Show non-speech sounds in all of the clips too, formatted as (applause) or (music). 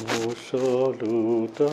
O salutare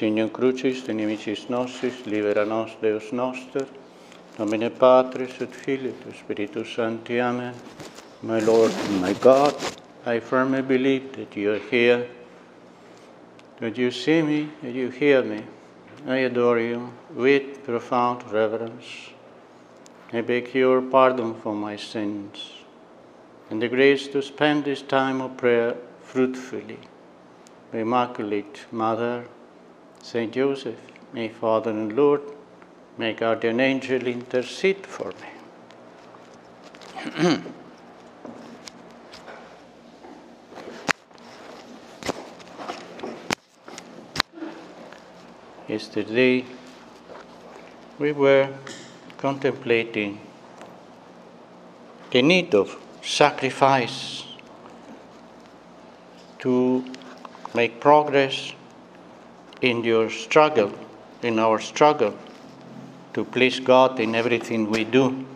signum crucis, de inimicis nostris, libera nos Deus noster, nomine Patris et Filii et Spiritus Sancti. Amen. My Lord my God, I firmly believe that you are here, that you see me, that you hear me. I adore you with profound reverence. I beg your pardon for my sins and the grace to spend this time of prayer fruitfully. Immaculate Mother, Saint Joseph, may Father and Lord, may guardian angel intercede for me. (clears throat) Yesterday, we were contemplating the need of sacrifice to make progress in your struggle, in our struggle to please God in everything we do.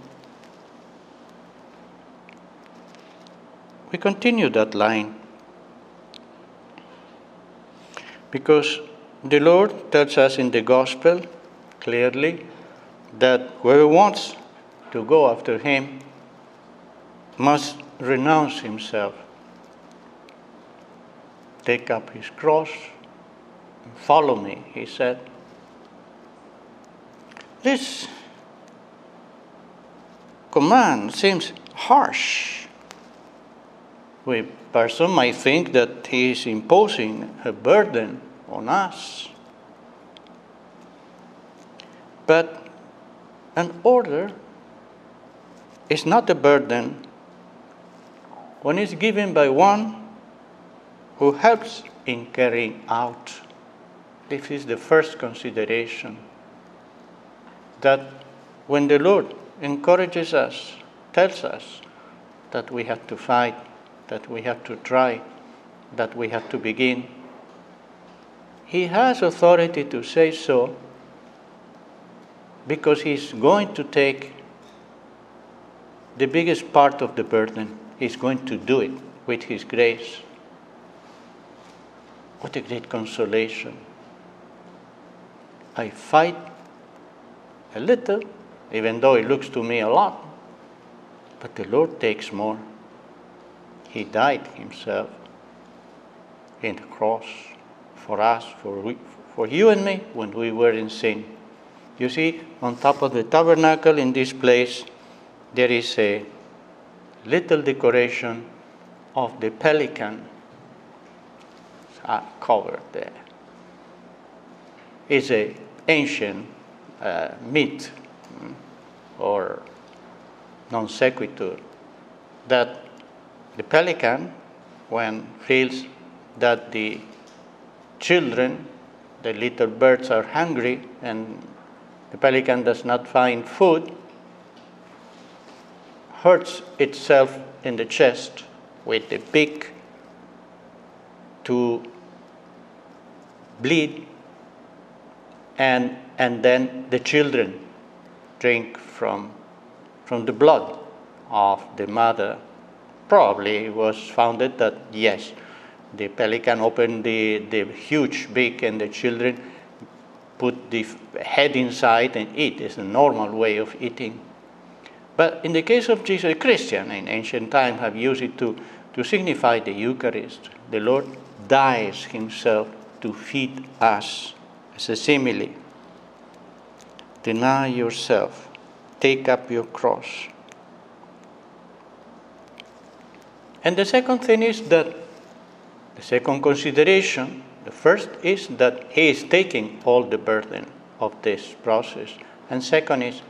We continue that line because the Lord tells us in the Gospel clearly that whoever wants to go after Him must renounce himself, take up his cross, follow me, he said. This command seems harsh. A person might think that he is imposing a burden on us. But an order is not a burden when it's given by one who helps in carrying out. This is the first consideration. That when the Lord encourages us, tells us that we have to fight, that we have to try, that we have to begin, He has authority to say so because He's going to take the biggest part of the burden. He's going to do it with His grace. What a great consolation. I fight a little, even though it looks to me a lot, but the Lord takes more. He died Himself in the cross for us, for, we, for you and me, when we were in sin. You see, on top of the tabernacle in this place, there is a little decoration of the pelican uh, covered there. It's a ancient uh, myth or non sequitur that the pelican, when feels that the children, the little birds are hungry and the pelican does not find food, hurts itself in the chest with the beak to bleed and and then the children drink from from the blood of the mother. Probably it was founded that yes the pelican opened the, the huge beak and the children put the head inside and eat. Is a normal way of eating. But in the case of jesus christian in ancient time have used it to, to signify the eucharist. The lord dies himself to feed us as a simile deny yourself take up your cross And the second thing is that the second consideration, the first is that he is taking all the burden of this process. And second is,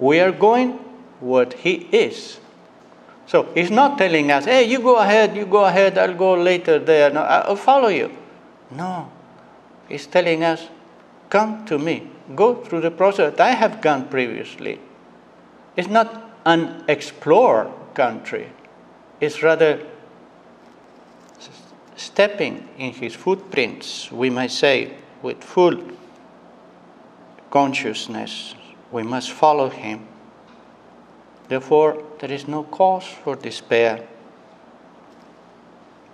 we are going what he is. So he's not telling us, hey, you go ahead, you go ahead, I'll go later there, no, I'll follow you. No. He's telling us, come to me, go through the process that I have gone previously. It's not an explored country, it's rather stepping in his footprints, we might say, with full consciousness. We must follow him. Therefore, there is no cause for despair.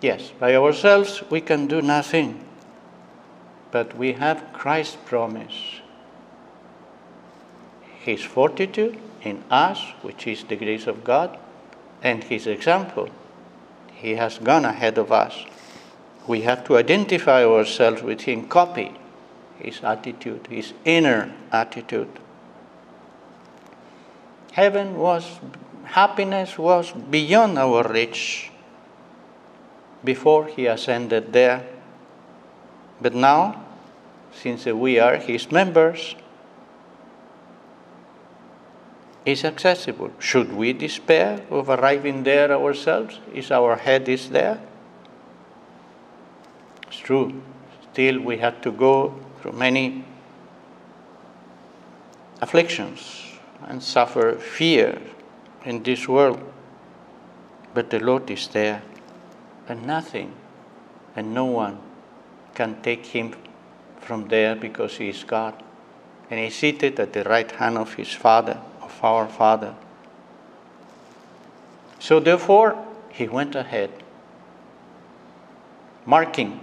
Yes, by ourselves we can do nothing, but we have Christ's promise. His fortitude in us, which is the grace of God, and His example. He has gone ahead of us. We have to identify ourselves with Him, copy His attitude, His inner attitude. Heaven was, happiness was beyond our reach before He ascended there. But now, since we are His members, is accessible. Should we despair of arriving there ourselves? Is our head is there? It's true. Still, we have to go through many afflictions and suffer fear in this world. But the Lord is there, and nothing and no one can take him from there because he is God. And he's seated at the right hand of his Father, of our Father. So therefore, he went ahead, marking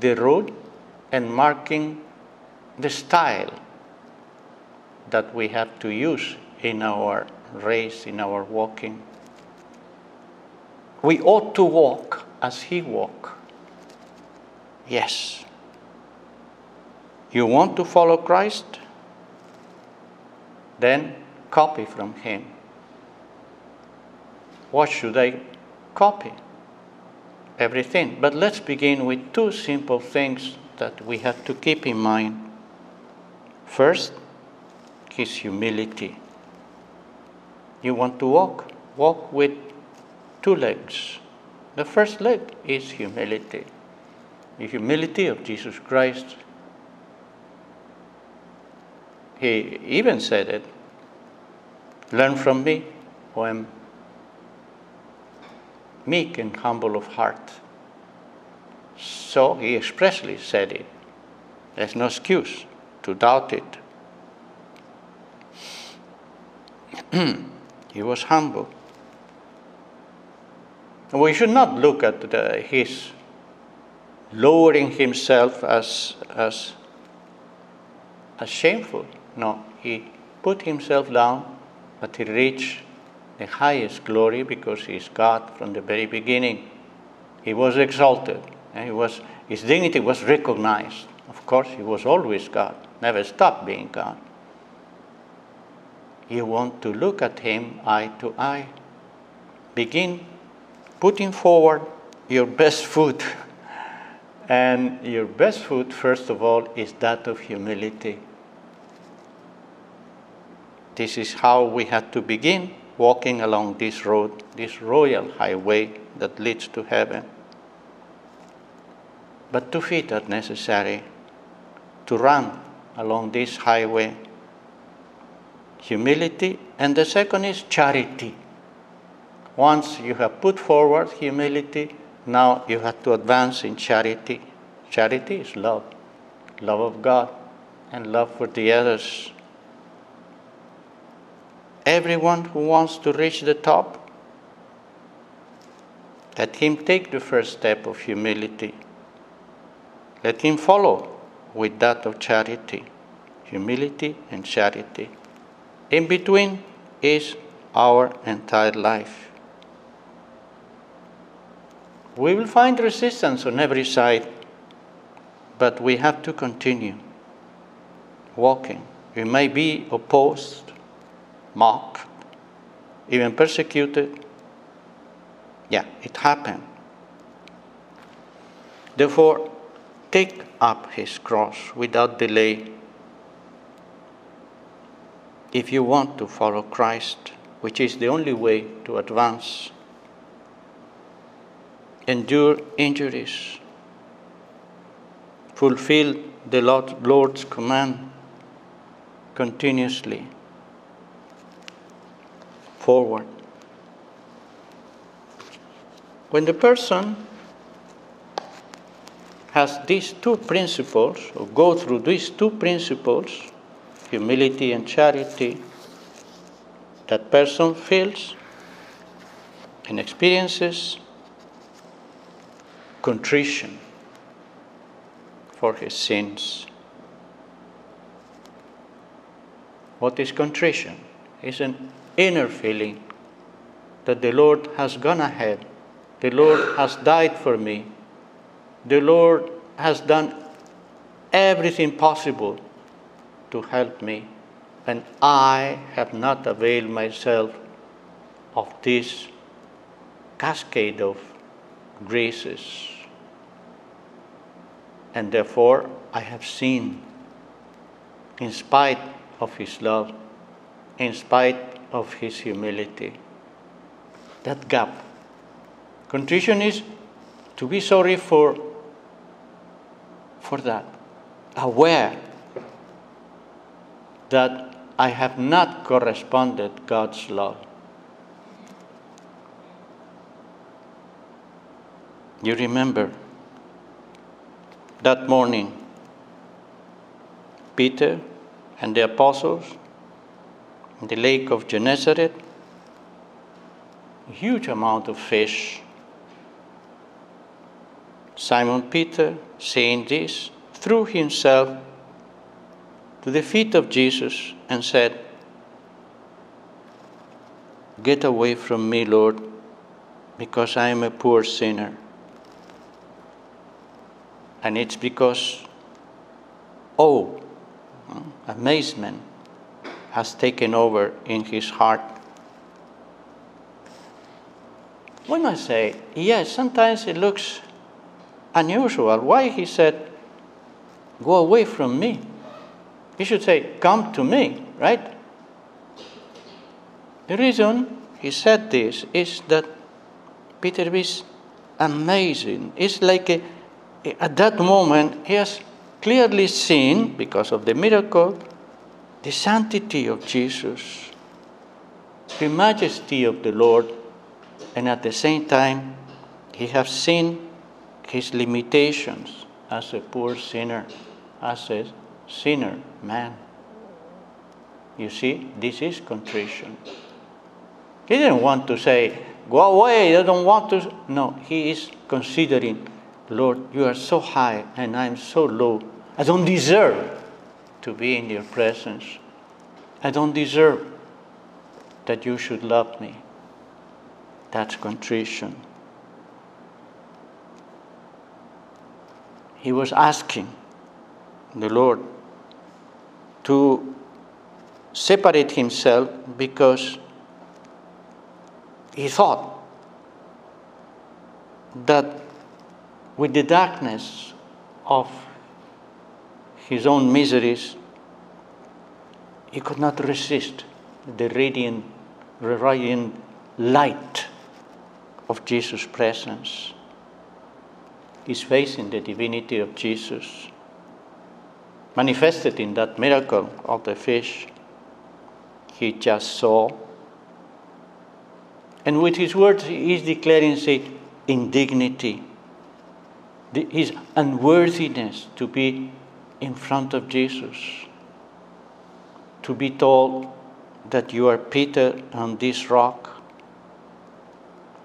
the road and marking the style that we have to use in our race, in our walking. We ought to walk as he walked. Yes. You want to follow Christ? Then copy from him. What should I copy? Everything. But let's begin with two simple things that we have to keep in mind. First, his humility. You want to walk? Walk with two legs. The first leg is humility. The humility of Jesus Christ. He even said it Learn from me, who am meek and humble of heart. So he expressly said it. There's no excuse to doubt it. (clears throat) he was humble. We should not look at the, his lowering himself as, as, as shameful. No, he put himself down, but he reached the highest glory because he is God from the very beginning. He was exalted. And he was, his dignity was recognized. Of course, he was always God, never stopped being God you want to look at him eye to eye. Begin putting forward your best foot. and your best foot, first of all, is that of humility. This is how we had to begin walking along this road, this royal highway that leads to heaven. But two feet are necessary to run along this highway humility, and the second is charity. Once you have put forward humility, now you have to advance in charity. Charity is love, love of God, and love for the others. Everyone who wants to reach the top, let him take the first step of humility. Let him follow with that of charity, humility and charity. In between is our entire life. We will find resistance on every side, but we have to continue walking. We may be opposed, mocked, even persecuted. Yeah, it happened. Therefore, take up his cross without delay if you want to follow Christ, which is the only way to advance. Endure injuries. Fulfill the Lord's command continuously forward. When the person has these two principles, or go through these two principles, humility and charity, that person feels and experiences contrition for his sins. What is contrition? It's an inner feeling that the Lord has gone ahead, the Lord has died for me, the Lord has done everything possible to help me, and I have not availed myself of this cascade of graces. And therefore, I have sinned in spite of His love, in spite of His humility. That gap. Contrition is to be sorry for, for that, aware that I have not corresponded God's love. You remember that morning, Peter and the apostles in the lake of Gennesaret, a huge amount of fish. Simon Peter, saying this, threw himself to the feet of Jesus and said, Get away from me, Lord, because I am a poor sinner. And it's because, oh, amazement has taken over in his heart. When I say, yes, sometimes it looks unusual. Why he said, Go away from me? He should say, Come to me, right? The reason he said this is that Peter is amazing. It's like a, at that moment he has clearly seen, because of the miracle, the sanctity of Jesus, the majesty of the Lord, and at the same time, he has seen his limitations as a poor sinner, as a sinner man. You see, this is contrition. He didn't want to say, Go away, I don't want to. No, he is considering, Lord, you are so high and I am so low. I don't deserve to be in your presence. I don't deserve that you should love me. That's contrition. He was asking the Lord to separate himself because he thought that with the darkness of his own miseries, he could not resist the radiant, radiant light of Jesus' presence. His faith in the divinity of Jesus, manifested in that miracle of the fish, he just saw. And with his words, he is declaring it indignity, his unworthiness to be in front of Jesus to be told that you are Peter on this rock,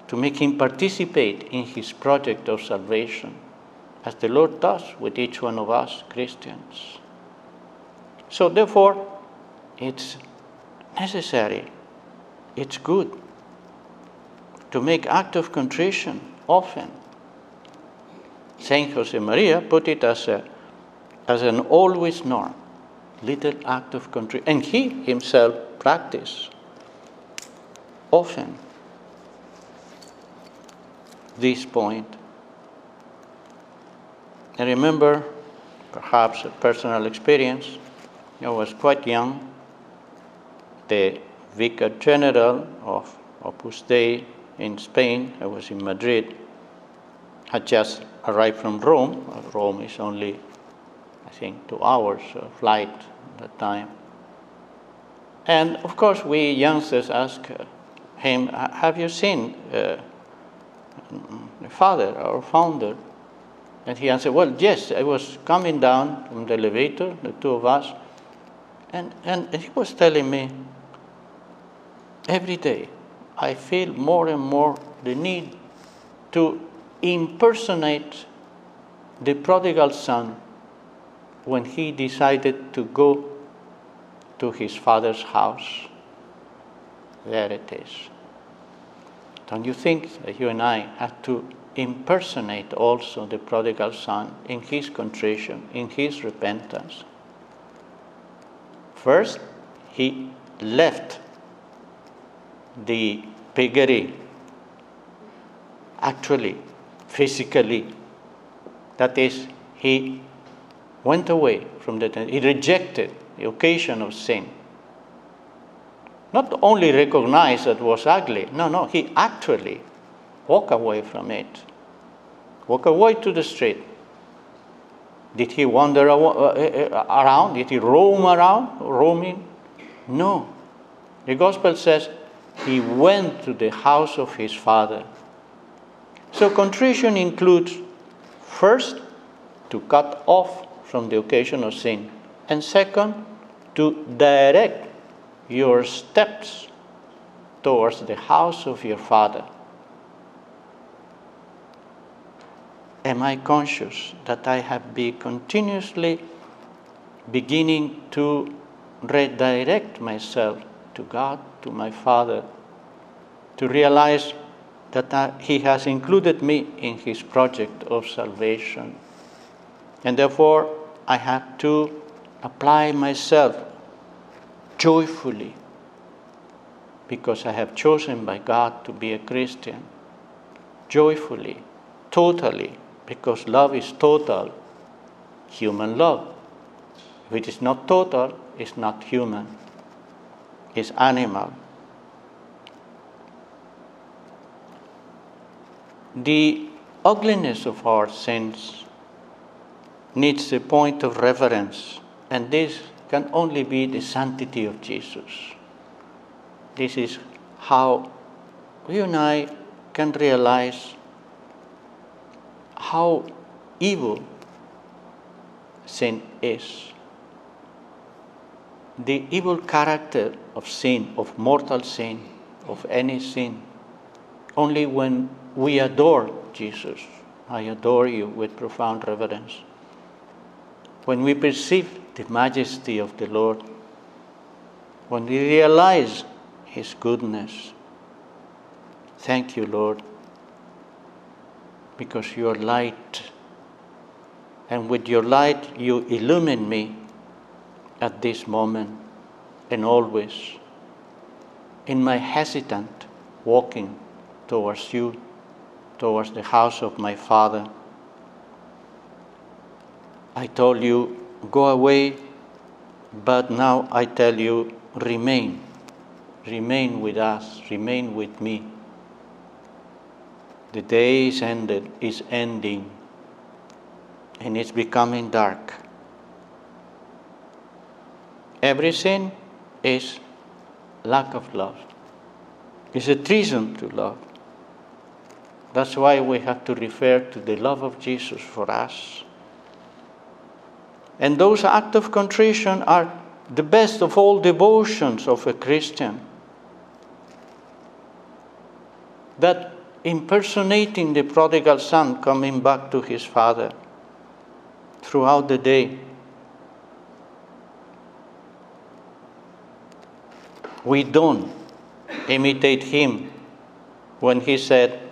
to make him participate in his project of salvation, as the Lord does with each one of us Christians. So, therefore, it's necessary, it's good to make act of contrition often. Saint Josemaria put it as, a, as an always norm little act of contrition. And he himself practiced often this point. I remember, perhaps a personal experience, I was quite young. The Vicar General of Opus Dei in Spain, I was in Madrid, had just arrived from Rome. Rome is only, I think, two hours flight at that time. And of course, we youngsters asked him, Have you seen uh, the father, our founder? And he answered, Well, yes, I was coming down from the elevator, the two of us, and, and he was telling me, Every day I feel more and more the need to impersonate the prodigal son when he decided to go to his father's house. There it is. Don't you think that you and I have to impersonate also the prodigal son in his contrition, in his repentance? First, he left the piggery, actually, physically. That is, he went away from the, he rejected the occasion of sin. Not only recognized that was ugly, no, no, he actually walked away from it. Walked away to the street. Did he wander uh, uh, around? Did he roam around, roaming? No. The gospel says he went to the house of his father. So contrition includes first to cut off from the occasion of sin, and second, to direct your steps towards the house of your father. Am I conscious that I have been continuously beginning to redirect myself to God, to my Father, to realize that I, He has included me in His project of salvation. And therefore, I have to apply myself joyfully because I have chosen by God to be a Christian. Joyfully, totally, because love is total, human love. If it is not total, it's not human is animal. The ugliness of our sins needs a point of reverence, and this can only be the sanctity of Jesus. This is how you and I can realize how evil sin is the evil character of sin, of mortal sin, of any sin, only when we adore Jesus. I adore you with profound reverence. When we perceive the majesty of the Lord, when we realize His goodness, thank you, Lord, because you are light, and with your light you illumine me at this moment and always in my hesitant walking towards you, towards the house of my Father. I told you, go away, but now I tell you, remain. Remain with us, remain with me. The day is ended, is ending, and it's becoming dark. Every sin is lack of love. It's a treason to love. That's why we have to refer to the love of Jesus for us. And those acts of contrition are the best of all devotions of a Christian. That impersonating the prodigal son coming back to his father throughout the day we don't imitate him when he said,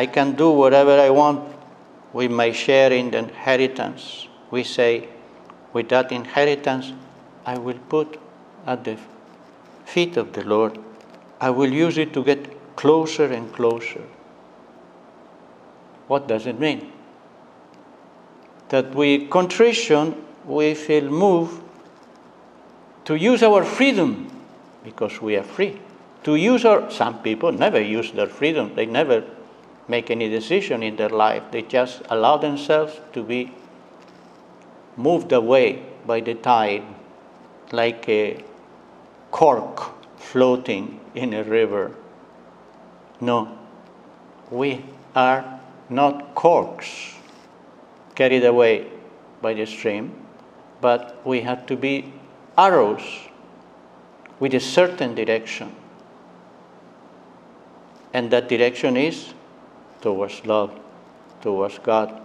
I can do whatever I want with my share in the inheritance. We say, with that inheritance, I will put at the feet of the Lord I will use it to get closer and closer. What does it mean? That we contrition, we feel moved to use our freedom because we are free. To use our, some people never use their freedom, they never make any decision in their life, they just allow themselves to be moved away by the tide like a cork floating in a river. No, we are not corks carried away by the stream, but we have to be arrows with a certain direction. And that direction is towards love, towards God,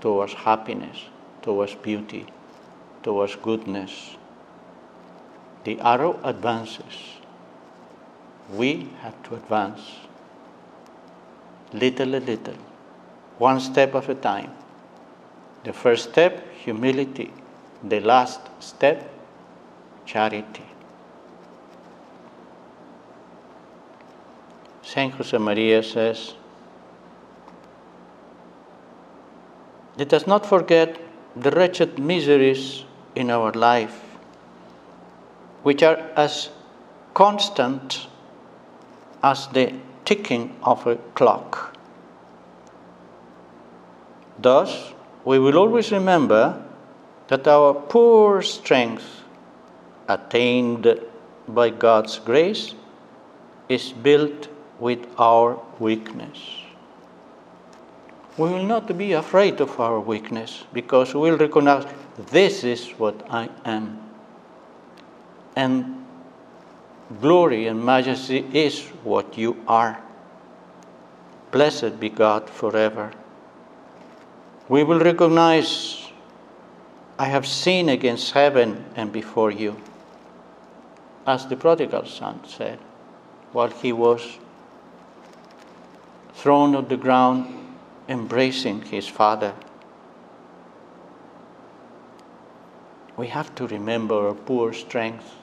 towards happiness, towards beauty, towards goodness. The arrow advances. We have to advance little a little, one step at a time. The first step, humility. The last step, charity. Saint Josemaria says, Let us not forget the wretched miseries in our life, which are as constant as the ticking of a clock. Thus, we will always remember that our poor strength, attained by God's grace, is built with our weakness. We will not be afraid of our weakness because we will recognize this is what I am. And glory and majesty is what you are. Blessed be God forever. We will recognize I have sinned against heaven and before you, as the prodigal son said while he was thrown on the ground, embracing his father. We have to remember our poor strength.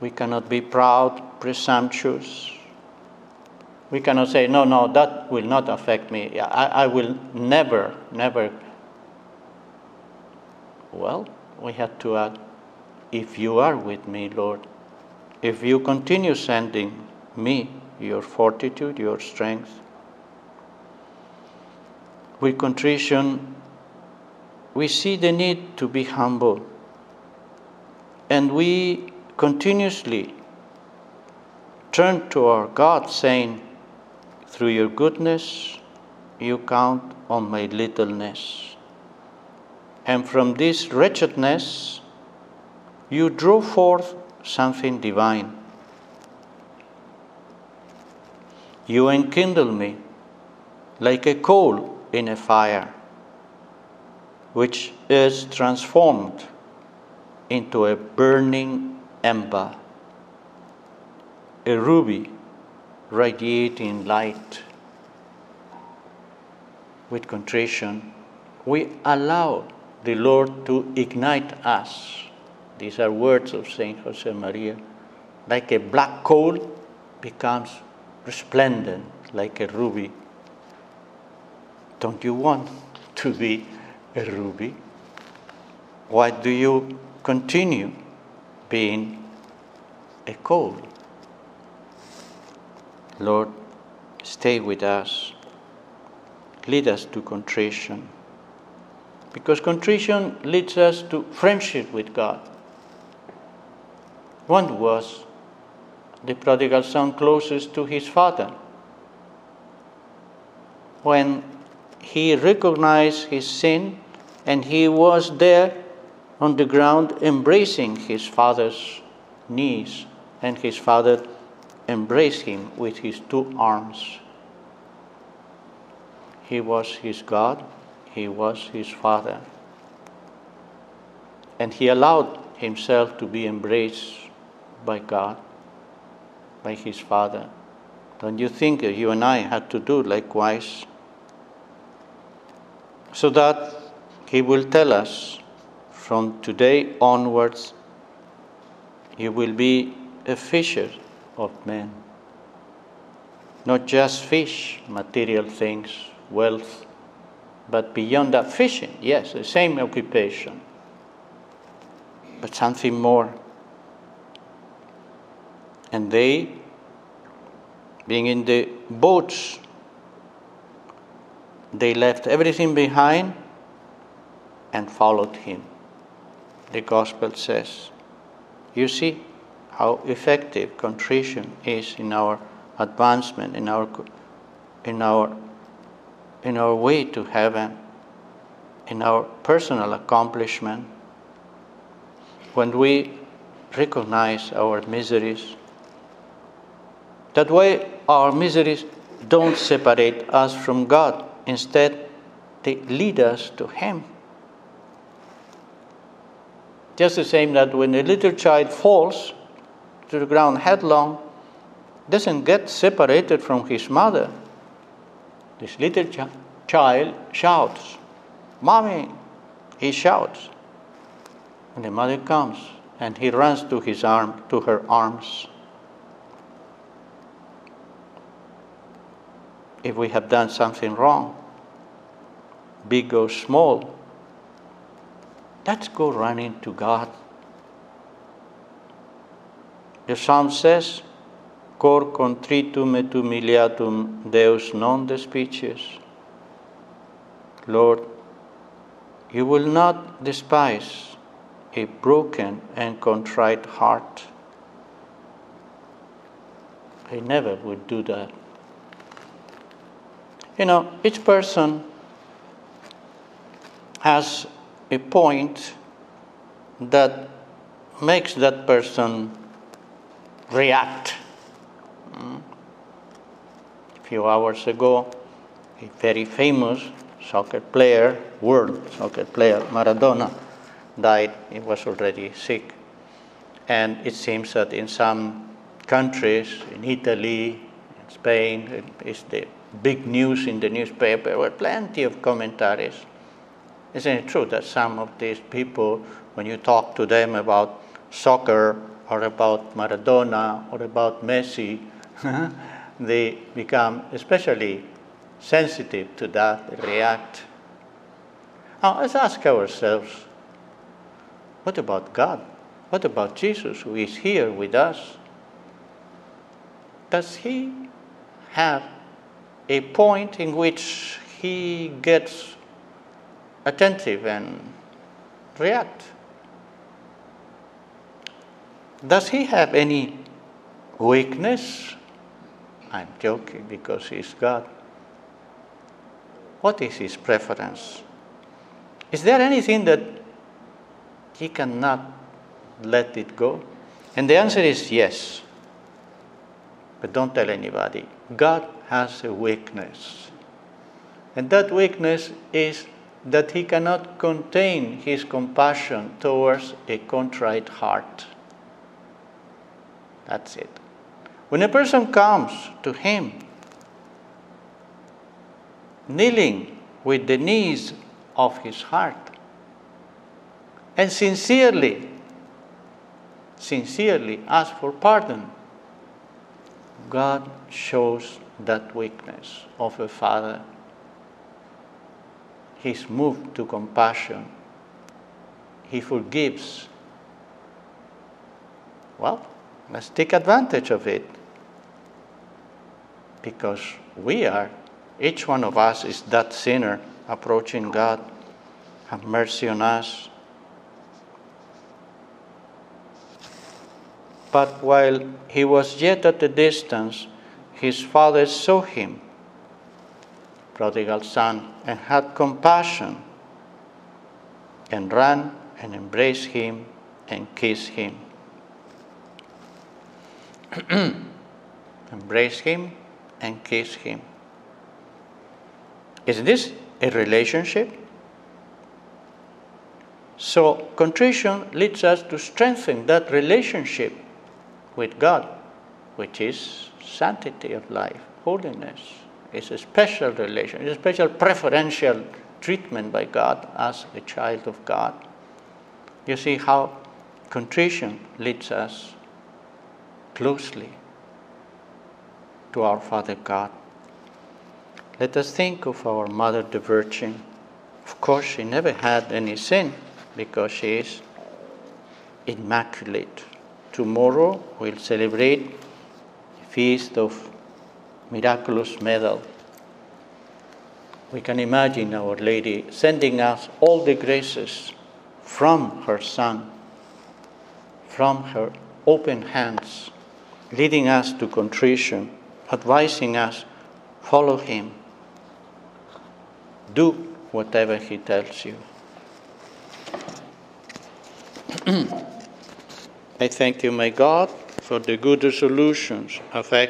We cannot be proud, presumptuous. We cannot say, no, no, that will not affect me. I, I will never, never. Well, we have to add, if you are with me, Lord, if you continue sending me your fortitude, your strength, with contrition, we see the need to be humble. And we continuously turn to our God, saying, Through your goodness, you count on my littleness. And from this wretchedness, you draw forth something divine. You enkindle me like a coal in a fire, which is transformed into a burning ember, a ruby radiating light. With contrition, we allow the Lord to ignite us. These are words of Saint Josemaria. Like a black coal becomes resplendent like a ruby don't you want to be a ruby? Why do you continue being a coal? Lord, stay with us. Lead us to contrition. Because contrition leads us to friendship with God. One was the prodigal son closest to his father. When he recognized his sin and he was there on the ground embracing his father's knees, and his father embraced him with his two arms. He was his God, he was his father. And he allowed himself to be embraced by God, by his father. Don't you think you and I had to do likewise? So that He will tell us from today onwards, you will be a fisher of men. not just fish, material things, wealth, but beyond that, fishing, yes, the same occupation, but something more. And they, being in the boats, they left everything behind and followed him. The gospel says. You see how effective contrition is in our advancement, in our, in our, in our way to heaven, in our personal accomplishment. When we recognize our miseries, that way our miseries don't separate us from God. Instead, they lead us to Him. Just the same that when a little child falls to the ground headlong, doesn't get separated from his mother. This little ch- child shouts, Mommy! He shouts. And the mother comes and he runs to his arm, to her arms. If we have done something wrong, big or small, let's go running to God. The psalm says, cor contritum et humiliatum Deus non despices. Lord, you will not despise a broken and contrite heart. I never would do that. You know, each person has a point that makes that person react. Mm. A few hours ago, a very famous soccer player, world soccer player, Maradona, died. He was already sick. And it seems that in some countries, in Italy, in Spain, it's the big news in the newspaper, there plenty of commentaries isn't it true that some of these people, when you talk to them about soccer or about Maradona or about Messi, (laughs) they become especially sensitive to that, they react. Now, let's ask ourselves what about God? What about Jesus who is here with us? Does he have a point in which he gets attentive and react. Does he have any weakness? I'm joking because he's God. What is his preference? Is there anything that he cannot let it go? And the answer is yes. But don't tell anybody. God has a weakness. And that weakness is that he cannot contain his compassion towards a contrite heart. That's it. When a person comes to him, kneeling with the knees of his heart, and sincerely, sincerely ask for pardon, God shows that weakness of a father He's moved to compassion. He forgives. Well, let's take advantage of it. Because we are, each one of us is that sinner approaching God. Have mercy on us. But while he was yet at a distance, his father saw him prodigal son, and had compassion, and ran and embraced him and kissed him. (clears throat) embrace him and kiss him. Is this a relationship? So, contrition leads us to strengthen that relationship with God, which is sanctity of life, holiness. It's a special relation, it's a special preferential treatment by God as a child of God. You see how contrition leads us closely. to our Father God. Let us think of our Mother the Virgin. Of course, she never had any sin because she is immaculate. Tomorrow we'll celebrate the feast of miraculous medal. We can imagine Our Lady sending us all the graces from her Son, from her open hands, leading us to contrition, advising us, follow Him, do whatever He tells you. (clears throat) I thank you, my God, for the good resolutions, affections,